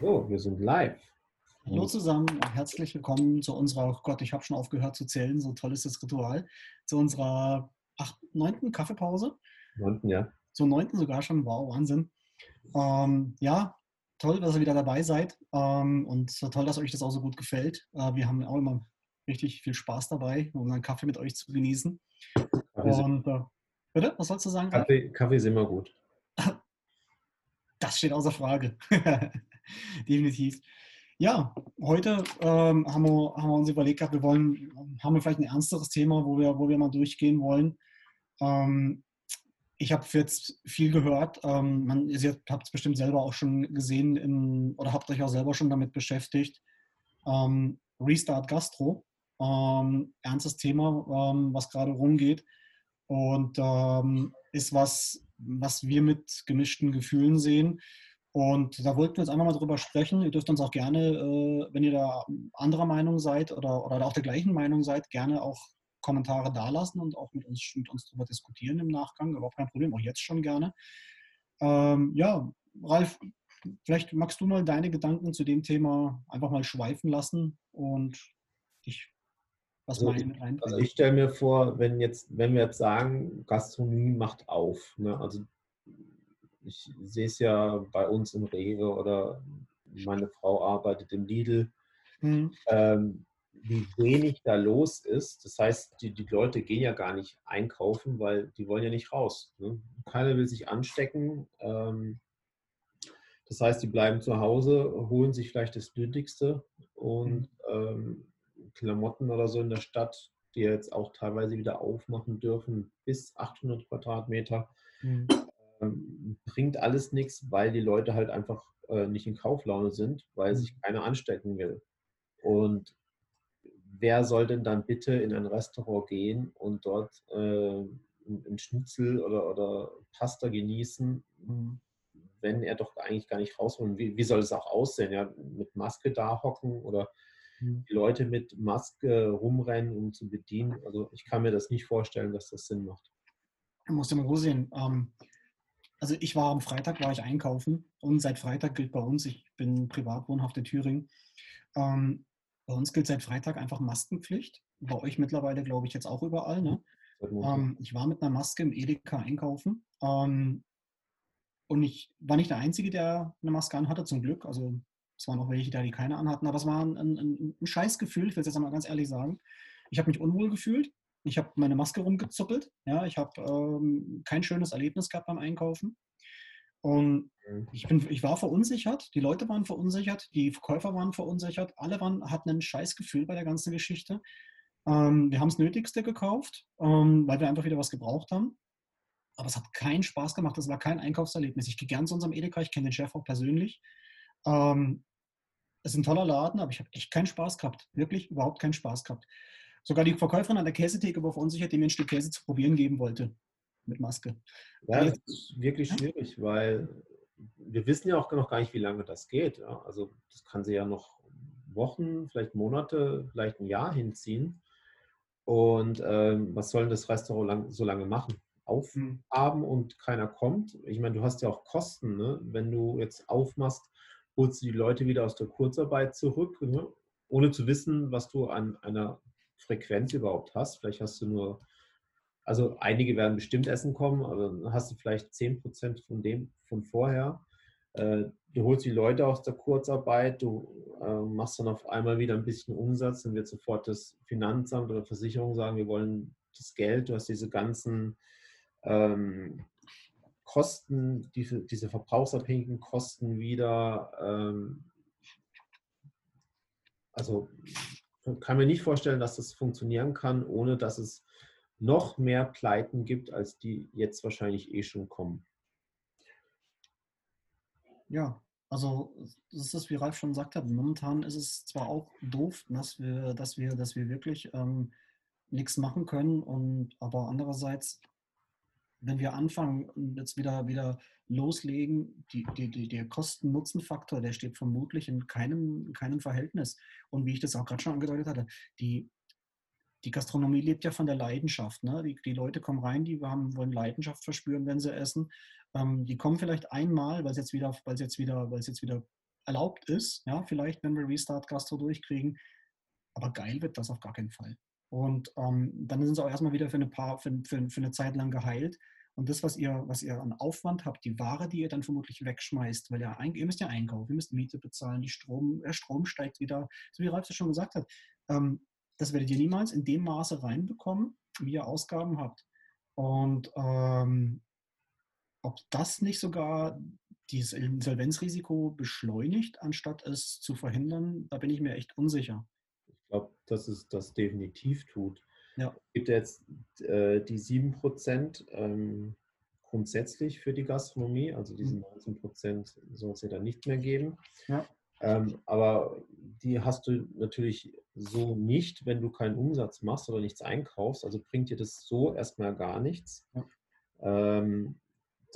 So, wir sind live. Hallo zusammen, herzlich willkommen zu unserer, oh Gott, ich habe schon aufgehört zu zählen, so toll ist das Ritual, zu unserer acht, neunten Kaffeepause. Neunten, ja. Zur neunten sogar schon, wow, Wahnsinn. Ähm, ja, toll, dass ihr wieder dabei seid ähm, und so toll, dass euch das auch so gut gefällt. Äh, wir haben auch immer richtig viel Spaß dabei, um einen Kaffee mit euch zu genießen. Und, äh, bitte, was sollst du sagen? Kaffee, Kaffee ist immer gut. Das steht außer Frage. Definitiv. Ja, heute ähm, haben, wir, haben wir uns überlegt gehabt, wir wollen, haben wir vielleicht ein ernsteres Thema, wo wir, wo wir mal durchgehen wollen. Ähm, ich habe jetzt viel gehört. Ähm, man, ihr habt es bestimmt selber auch schon gesehen in, oder habt euch auch selber schon damit beschäftigt. Ähm, Restart Gastro. Ähm, ernstes Thema, ähm, was gerade rumgeht. Und ist was, was wir mit gemischten Gefühlen sehen. Und da wollten wir jetzt einfach mal drüber sprechen. Ihr dürft uns auch gerne, äh, wenn ihr da anderer Meinung seid oder, oder auch der gleichen Meinung seid, gerne auch Kommentare dalassen und auch mit uns, mit uns darüber diskutieren im Nachgang. Überhaupt kein Problem, auch jetzt schon gerne. Ähm, ja, Ralf, vielleicht magst du mal deine Gedanken zu dem Thema einfach mal schweifen lassen und dich was also, ich, also ich stelle mir vor, wenn jetzt, wenn wir jetzt sagen, Gastronomie macht auf, ne? also ich sehe es ja bei uns im Rewe oder meine Frau arbeitet im Lidl, mhm. ähm, wie wenig da los ist. Das heißt, die, die Leute gehen ja gar nicht einkaufen, weil die wollen ja nicht raus. Ne? Keiner will sich anstecken. Ähm, das heißt, die bleiben zu Hause, holen sich vielleicht das Nötigste und mhm. ähm, Klamotten oder so in der Stadt, die jetzt auch teilweise wieder aufmachen dürfen, bis 800 Quadratmeter. Mhm. Ähm, bringt alles nichts, weil die Leute halt einfach äh, nicht in Kauflaune sind, weil mhm. sich keiner anstecken will. Und wer soll denn dann bitte in ein Restaurant gehen und dort äh, ein Schnitzel oder, oder Pasta genießen, mhm. wenn er doch eigentlich gar nicht raus will? Wie, wie soll es auch aussehen? Ja, mit Maske da hocken oder mhm. die Leute mit Maske rumrennen, um zu bedienen? Also ich kann mir das nicht vorstellen, dass das Sinn macht. Du musst ja mal so sehen. Ähm, also ich war am Freitag, war ich einkaufen und seit Freitag gilt bei uns, ich bin privat wohnhaft in Thüringen, ähm, bei uns gilt seit Freitag einfach Maskenpflicht. Bei euch mittlerweile, glaube ich, jetzt auch überall. Ne? Ähm, ich war mit einer Maske im Edeka einkaufen ähm, und ich war nicht der Einzige, der eine Maske anhatte, zum Glück. Also es waren auch welche, die keine anhatten, aber es war ein, ein, ein Scheißgefühl, ich will es jetzt einmal ganz ehrlich sagen. Ich habe mich unwohl gefühlt. Ich habe meine Maske rumgezuppelt. Ja, ich habe ähm, kein schönes Erlebnis gehabt beim Einkaufen. Und mhm. ich, bin, ich war verunsichert, die Leute waren verunsichert, die Verkäufer waren verunsichert, alle waren, hatten ein Scheißgefühl bei der ganzen Geschichte. Ähm, wir haben das Nötigste gekauft, ähm, weil wir einfach wieder was gebraucht haben. Aber es hat keinen Spaß gemacht, es war kein Einkaufserlebnis. Ich gehe gern zu unserem Edeka, ich kenne den Chef auch persönlich. Ähm, es ist ein toller Laden, aber ich habe echt keinen Spaß gehabt. Wirklich überhaupt keinen Spaß gehabt. Sogar die Verkäuferin an der Käsetheke war verunsichert, die mir ein Stück Käse zu probieren geben wollte. Mit Maske. Ja, das ist wirklich schwierig, weil wir wissen ja auch noch gar nicht, wie lange das geht. Ja? Also das kann sie ja noch Wochen, vielleicht Monate, vielleicht ein Jahr hinziehen. Und ähm, was soll denn das Restaurant lang, so lange machen? Aufhaben hm. und keiner kommt. Ich meine, du hast ja auch Kosten. Ne? Wenn du jetzt aufmachst, holst du die Leute wieder aus der Kurzarbeit zurück, ne? ohne zu wissen, was du an einer Frequenz überhaupt hast. Vielleicht hast du nur, also einige werden bestimmt essen kommen, aber dann hast du vielleicht 10% von dem von vorher. Äh, du holst die Leute aus der Kurzarbeit, du äh, machst dann auf einmal wieder ein bisschen Umsatz, dann wird sofort das Finanzamt oder Versicherung sagen, wir wollen das Geld, du hast diese ganzen ähm, Kosten, diese, diese verbrauchsabhängigen Kosten wieder. Ähm, also kann mir nicht vorstellen, dass das funktionieren kann, ohne dass es noch mehr Pleiten gibt, als die jetzt wahrscheinlich eh schon kommen. Ja, also das ist, wie Ralf schon gesagt hat, momentan ist es zwar auch doof, dass wir, dass wir, dass wir wirklich ähm, nichts machen können, und, aber andererseits wenn wir anfangen und jetzt wieder, wieder loslegen, die, die, die, der Kosten-Nutzen-Faktor, der steht vermutlich in keinem, in keinem Verhältnis. Und wie ich das auch gerade schon angedeutet hatte, die, die Gastronomie lebt ja von der Leidenschaft. Ne? Die, die Leute kommen rein, die haben, wollen Leidenschaft verspüren, wenn sie essen. Ähm, die kommen vielleicht einmal, weil es jetzt wieder, jetzt jetzt wieder erlaubt ist, ja, vielleicht, wenn wir Restart Gastro durchkriegen. Aber geil wird das auf gar keinen Fall. Und ähm, dann sind sie auch erstmal wieder für eine, paar, für, für, für eine Zeit lang geheilt. Und das, was ihr, was ihr an Aufwand habt, die Ware, die ihr dann vermutlich wegschmeißt, weil ihr, ihr müsst ja einkaufen, ihr müsst Miete bezahlen, die Strom, der Strom steigt wieder, so wie Ralf es schon gesagt hat. Ähm, das werdet ihr niemals in dem Maße reinbekommen, wie ihr Ausgaben habt. Und ähm, ob das nicht sogar dieses Insolvenzrisiko beschleunigt, anstatt es zu verhindern, da bin ich mir echt unsicher. Dass es das definitiv tut. Ja. Es gibt jetzt äh, die 7% ähm, grundsätzlich für die Gastronomie, also diese 19% mhm. soll es ja dann nicht mehr geben. Ja. Ähm, aber die hast du natürlich so nicht, wenn du keinen Umsatz machst oder nichts einkaufst. Also bringt dir das so erstmal gar nichts. Ja. Ähm,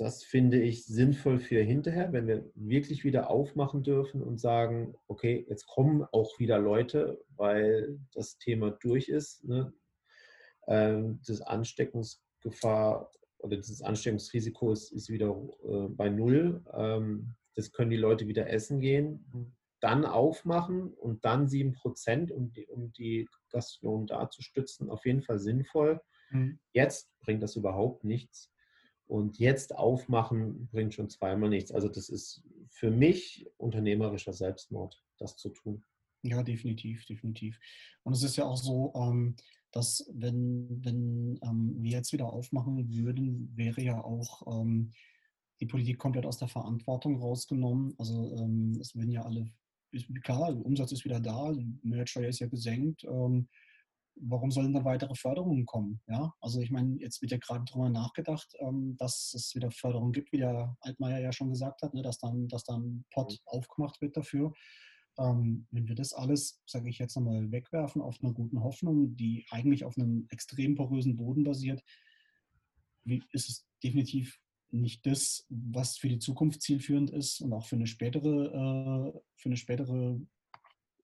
das finde ich sinnvoll für hinterher, wenn wir wirklich wieder aufmachen dürfen und sagen, okay, jetzt kommen auch wieder Leute, weil das Thema durch ist. Ne? Ähm, das Ansteckungsgefahr oder das Ansteckungsrisiko ist, ist wieder äh, bei Null. Ähm, das können die Leute wieder essen gehen, dann aufmachen und dann 7%, um die, um die Gastronomen da zu stützen, auf jeden Fall sinnvoll. Mhm. Jetzt bringt das überhaupt nichts. Und jetzt aufmachen bringt schon zweimal nichts. Also das ist für mich unternehmerischer Selbstmord, das zu tun. Ja, definitiv, definitiv. Und es ist ja auch so, ähm, dass wenn, wenn ähm, wir jetzt wieder aufmachen würden, wäre ja auch ähm, die Politik komplett aus der Verantwortung rausgenommen. Also es würden ja alle, klar, Umsatz ist wieder da, Mehrwertsteuer ist ja gesenkt. Warum sollen da weitere Förderungen kommen? Ja, also ich meine, jetzt wird ja gerade darüber nachgedacht, ähm, dass es wieder Förderungen gibt, wie der Altmaier ja schon gesagt hat, ne, dass dann, dass dann Pot mhm. aufgemacht wird dafür. Ähm, wenn wir das alles, sage ich jetzt nochmal, wegwerfen auf einer guten Hoffnung, die eigentlich auf einem extrem porösen Boden basiert, ist es definitiv nicht das, was für die Zukunft zielführend ist und auch für eine spätere, äh, für eine spätere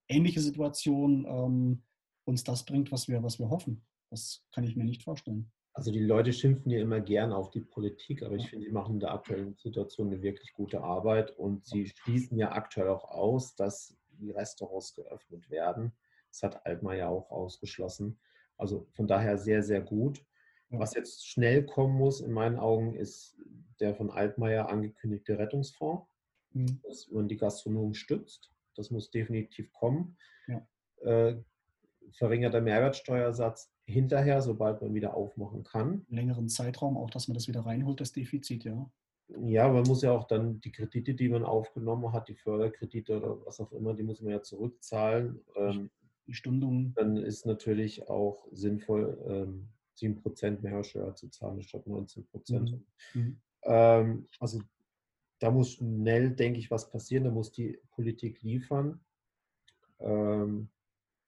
ähnliche Situation ähm, uns das bringt, was wir, was wir hoffen. Das kann ich mir nicht vorstellen. Also die Leute schimpfen ja immer gern auf die Politik, aber ich finde, sie machen in der aktuellen Situation eine wirklich gute Arbeit und sie schließen ja aktuell auch aus, dass die Restaurants geöffnet werden. Das hat Altmaier ja auch ausgeschlossen. Also von daher sehr, sehr gut. Was jetzt schnell kommen muss, in meinen Augen, ist der von Altmaier angekündigte Rettungsfonds, mhm. dass man die Gastronomen stützt. Das muss definitiv kommen. Ja. Äh, verringerter Mehrwertsteuersatz hinterher, sobald man wieder aufmachen kann. Längeren Zeitraum, auch dass man das wieder reinholt, das Defizit, ja. Ja, man muss ja auch dann die Kredite, die man aufgenommen hat, die Förderkredite oder was auch immer, die muss man ja zurückzahlen. Ähm, die Stundungen. Dann ist natürlich auch sinnvoll, ähm, 7% Mehrwertsteuer zu zahlen statt 19%. Mhm. Mhm. Ähm, also da muss schnell, denke ich, was passieren. Da muss die Politik liefern. Ähm,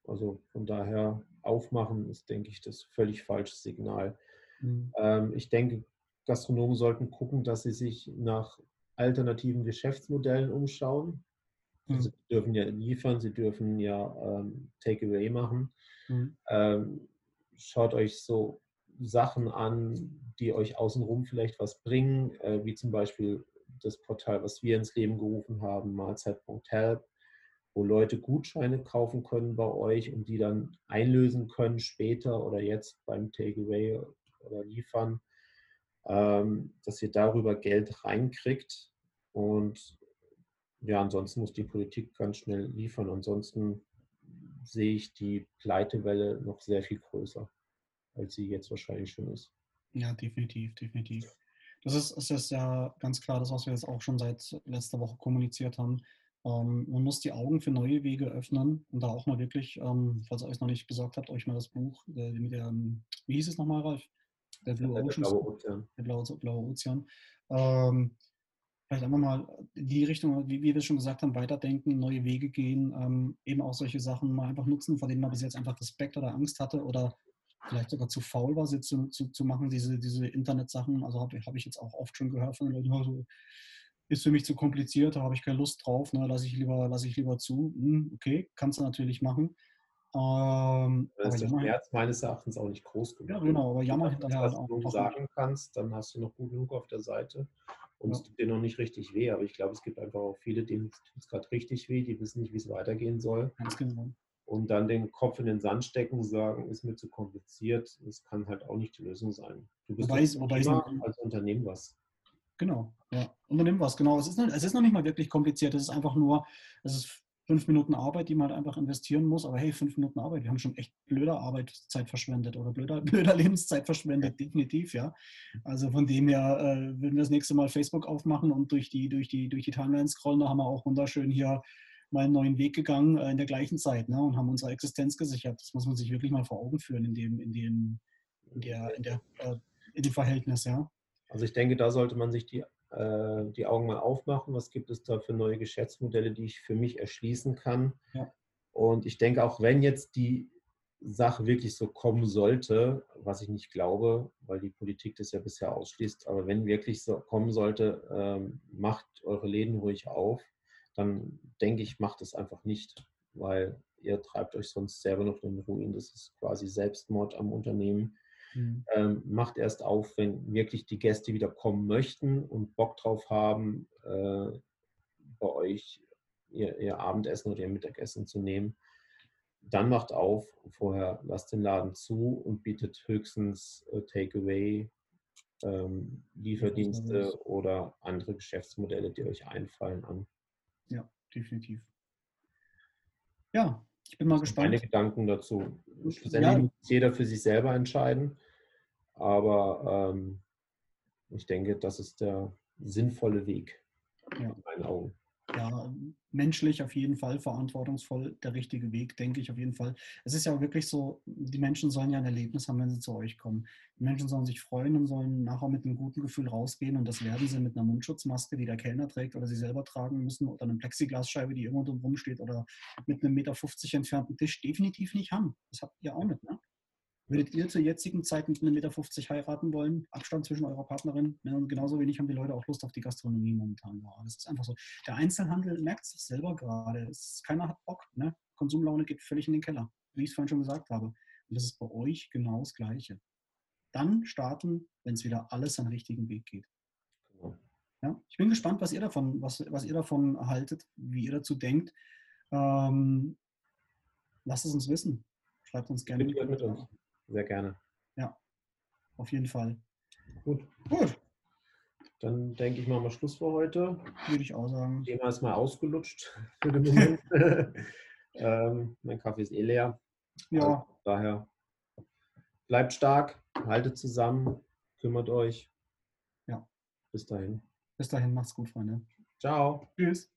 also von daher aufmachen ist, denke ich, das völlig falsche Signal. Mhm. Ähm, ich denke, Gastronomen sollten gucken, dass sie sich nach alternativen Geschäftsmodellen umschauen. Mhm. Also, sie dürfen ja liefern, sie dürfen ja ähm, Takeaway machen. Mhm. Ähm, schaut euch so Sachen an, die euch außenrum vielleicht was bringen, äh, wie zum Beispiel das Portal, was wir ins Leben gerufen haben, mahlzeit.help wo Leute Gutscheine kaufen können bei euch und die dann einlösen können später oder jetzt beim Takeaway oder Liefern, ähm, dass ihr darüber Geld reinkriegt. Und ja, ansonsten muss die Politik ganz schnell liefern. Ansonsten sehe ich die Pleitewelle noch sehr viel größer, als sie jetzt wahrscheinlich schon ist. Ja, definitiv, definitiv. Das ist, das ist ja ganz klar das, was wir jetzt auch schon seit letzter Woche kommuniziert haben. Ähm, man muss die Augen für neue Wege öffnen und da auch mal wirklich, ähm, falls ihr euch noch nicht besorgt habt, euch mal das Buch äh, mit der, ähm, wie hieß es nochmal, Ralf? Der Blue Ocean. Der blaue Ozean. Der blaue, blaue Ozean. Ähm, vielleicht einfach mal die Richtung, wie, wie wir schon gesagt haben, weiterdenken, neue Wege gehen, ähm, eben auch solche Sachen mal einfach nutzen, vor denen man bis jetzt einfach Respekt oder Angst hatte oder vielleicht sogar zu faul war, sie zu, zu, zu machen, diese, diese Internetsachen. Also habe hab ich jetzt auch oft schon gehört von Leuten, also, ist für mich zu kompliziert, da habe ich keine Lust drauf, ne, lasse ich, lieber, lass ich lieber zu. Hm, okay, kannst du natürlich machen. Ähm, das ist der Schmerz meines Erachtens auch nicht groß genug. Ja, genau, aber jammer hinterher. Wenn du sagen kannst, dann hast du noch gut genug auf der Seite. und ja. es tut dir noch nicht richtig weh. Aber ich glaube, es gibt einfach auch viele, denen tut es gerade richtig weh, die wissen nicht, wie es weitergehen soll. Ganz genau. Und dann den Kopf in den Sand stecken, sagen, ist mir zu kompliziert. Das kann halt auch nicht die Lösung sein. Du bist wobei, wobei immer als Unternehmen was. Genau, ja. Unternehmen was, genau. Es ist, noch, es ist noch nicht mal wirklich kompliziert. Es ist einfach nur, es ist fünf Minuten Arbeit, die man halt einfach investieren muss. Aber hey, fünf Minuten Arbeit, wir haben schon echt blöder Arbeitszeit verschwendet oder blöder, blöder Lebenszeit verschwendet, definitiv, ja. Also von dem her, äh, wenn wir das nächste Mal Facebook aufmachen und durch die, durch die, durch die Timeline scrollen, da haben wir auch wunderschön hier mal einen neuen Weg gegangen äh, in der gleichen Zeit ne, und haben unsere Existenz gesichert. Das muss man sich wirklich mal vor Augen führen in dem, in dem, in der, in der, äh, in dem Verhältnis, ja. Also ich denke, da sollte man sich die äh, die Augen mal aufmachen. Was gibt es da für neue Geschäftsmodelle, die ich für mich erschließen kann? Ja. Und ich denke, auch wenn jetzt die Sache wirklich so kommen sollte, was ich nicht glaube, weil die Politik das ja bisher ausschließt, aber wenn wirklich so kommen sollte, ähm, macht eure Läden ruhig auf, dann denke ich, macht es einfach nicht, weil ihr treibt euch sonst selber noch in den Ruin. Das ist quasi Selbstmord am Unternehmen. Mhm. Ähm, macht erst auf, wenn wirklich die Gäste wieder kommen möchten und Bock drauf haben, äh, bei euch ihr, ihr, Abendessen oder ihr Mittagessen zu nehmen. Dann macht auf, vorher lasst den Laden zu und bietet höchstens äh, Takeaway, ähm, Lieferdienste oder andere Geschäftsmodelle, die euch einfallen, an. Ja, definitiv. Ja, ich bin mal gespannt. Meine Gedanken dazu. Schlussendlich ja. muss jeder für sich selber entscheiden. Aber ähm, ich denke, das ist der sinnvolle Weg ja. in meinen Augen. Ja, menschlich auf jeden Fall, verantwortungsvoll der richtige Weg, denke ich auf jeden Fall. Es ist ja wirklich so, die Menschen sollen ja ein Erlebnis haben, wenn sie zu euch kommen. Die Menschen sollen sich freuen und sollen nachher mit einem guten Gefühl rausgehen und das werden sie mit einer Mundschutzmaske, die der Kellner trägt oder sie selber tragen müssen oder einer Plexiglasscheibe, die irgendwo drum steht oder mit einem Meter 50 entfernten Tisch definitiv nicht haben. Das habt ihr auch nicht, ne? Würdet ihr zur jetzigen Zeit mit einem Meter 50 heiraten wollen? Abstand zwischen eurer Partnerin? Ja, und genauso wenig haben die Leute auch Lust auf die Gastronomie momentan. Ja, das ist einfach so. Der Einzelhandel merkt es selber gerade. Es, keiner hat Bock. Ne? Konsumlaune geht völlig in den Keller, wie ich es vorhin schon gesagt habe. Und das ist bei euch genau das Gleiche. Dann starten, wenn es wieder alles seinen richtigen Weg geht. Genau. Ja, ich bin gespannt, was ihr davon, was, was ihr davon haltet, wie ihr dazu denkt. Ähm, lasst es uns wissen. Schreibt uns gerne. Mit uns. Sehr gerne. Ja, auf jeden Fall. Gut. Gut. Dann denke ich mal mal Schluss für heute. Würde ich auch sagen. Thema ist mal ausgelutscht für den Moment. ähm, mein Kaffee ist eh leer. Ja. Also daher bleibt stark, haltet zusammen, kümmert euch. Ja. Bis dahin. Bis dahin, macht's gut, Freunde. Ciao. Tschüss.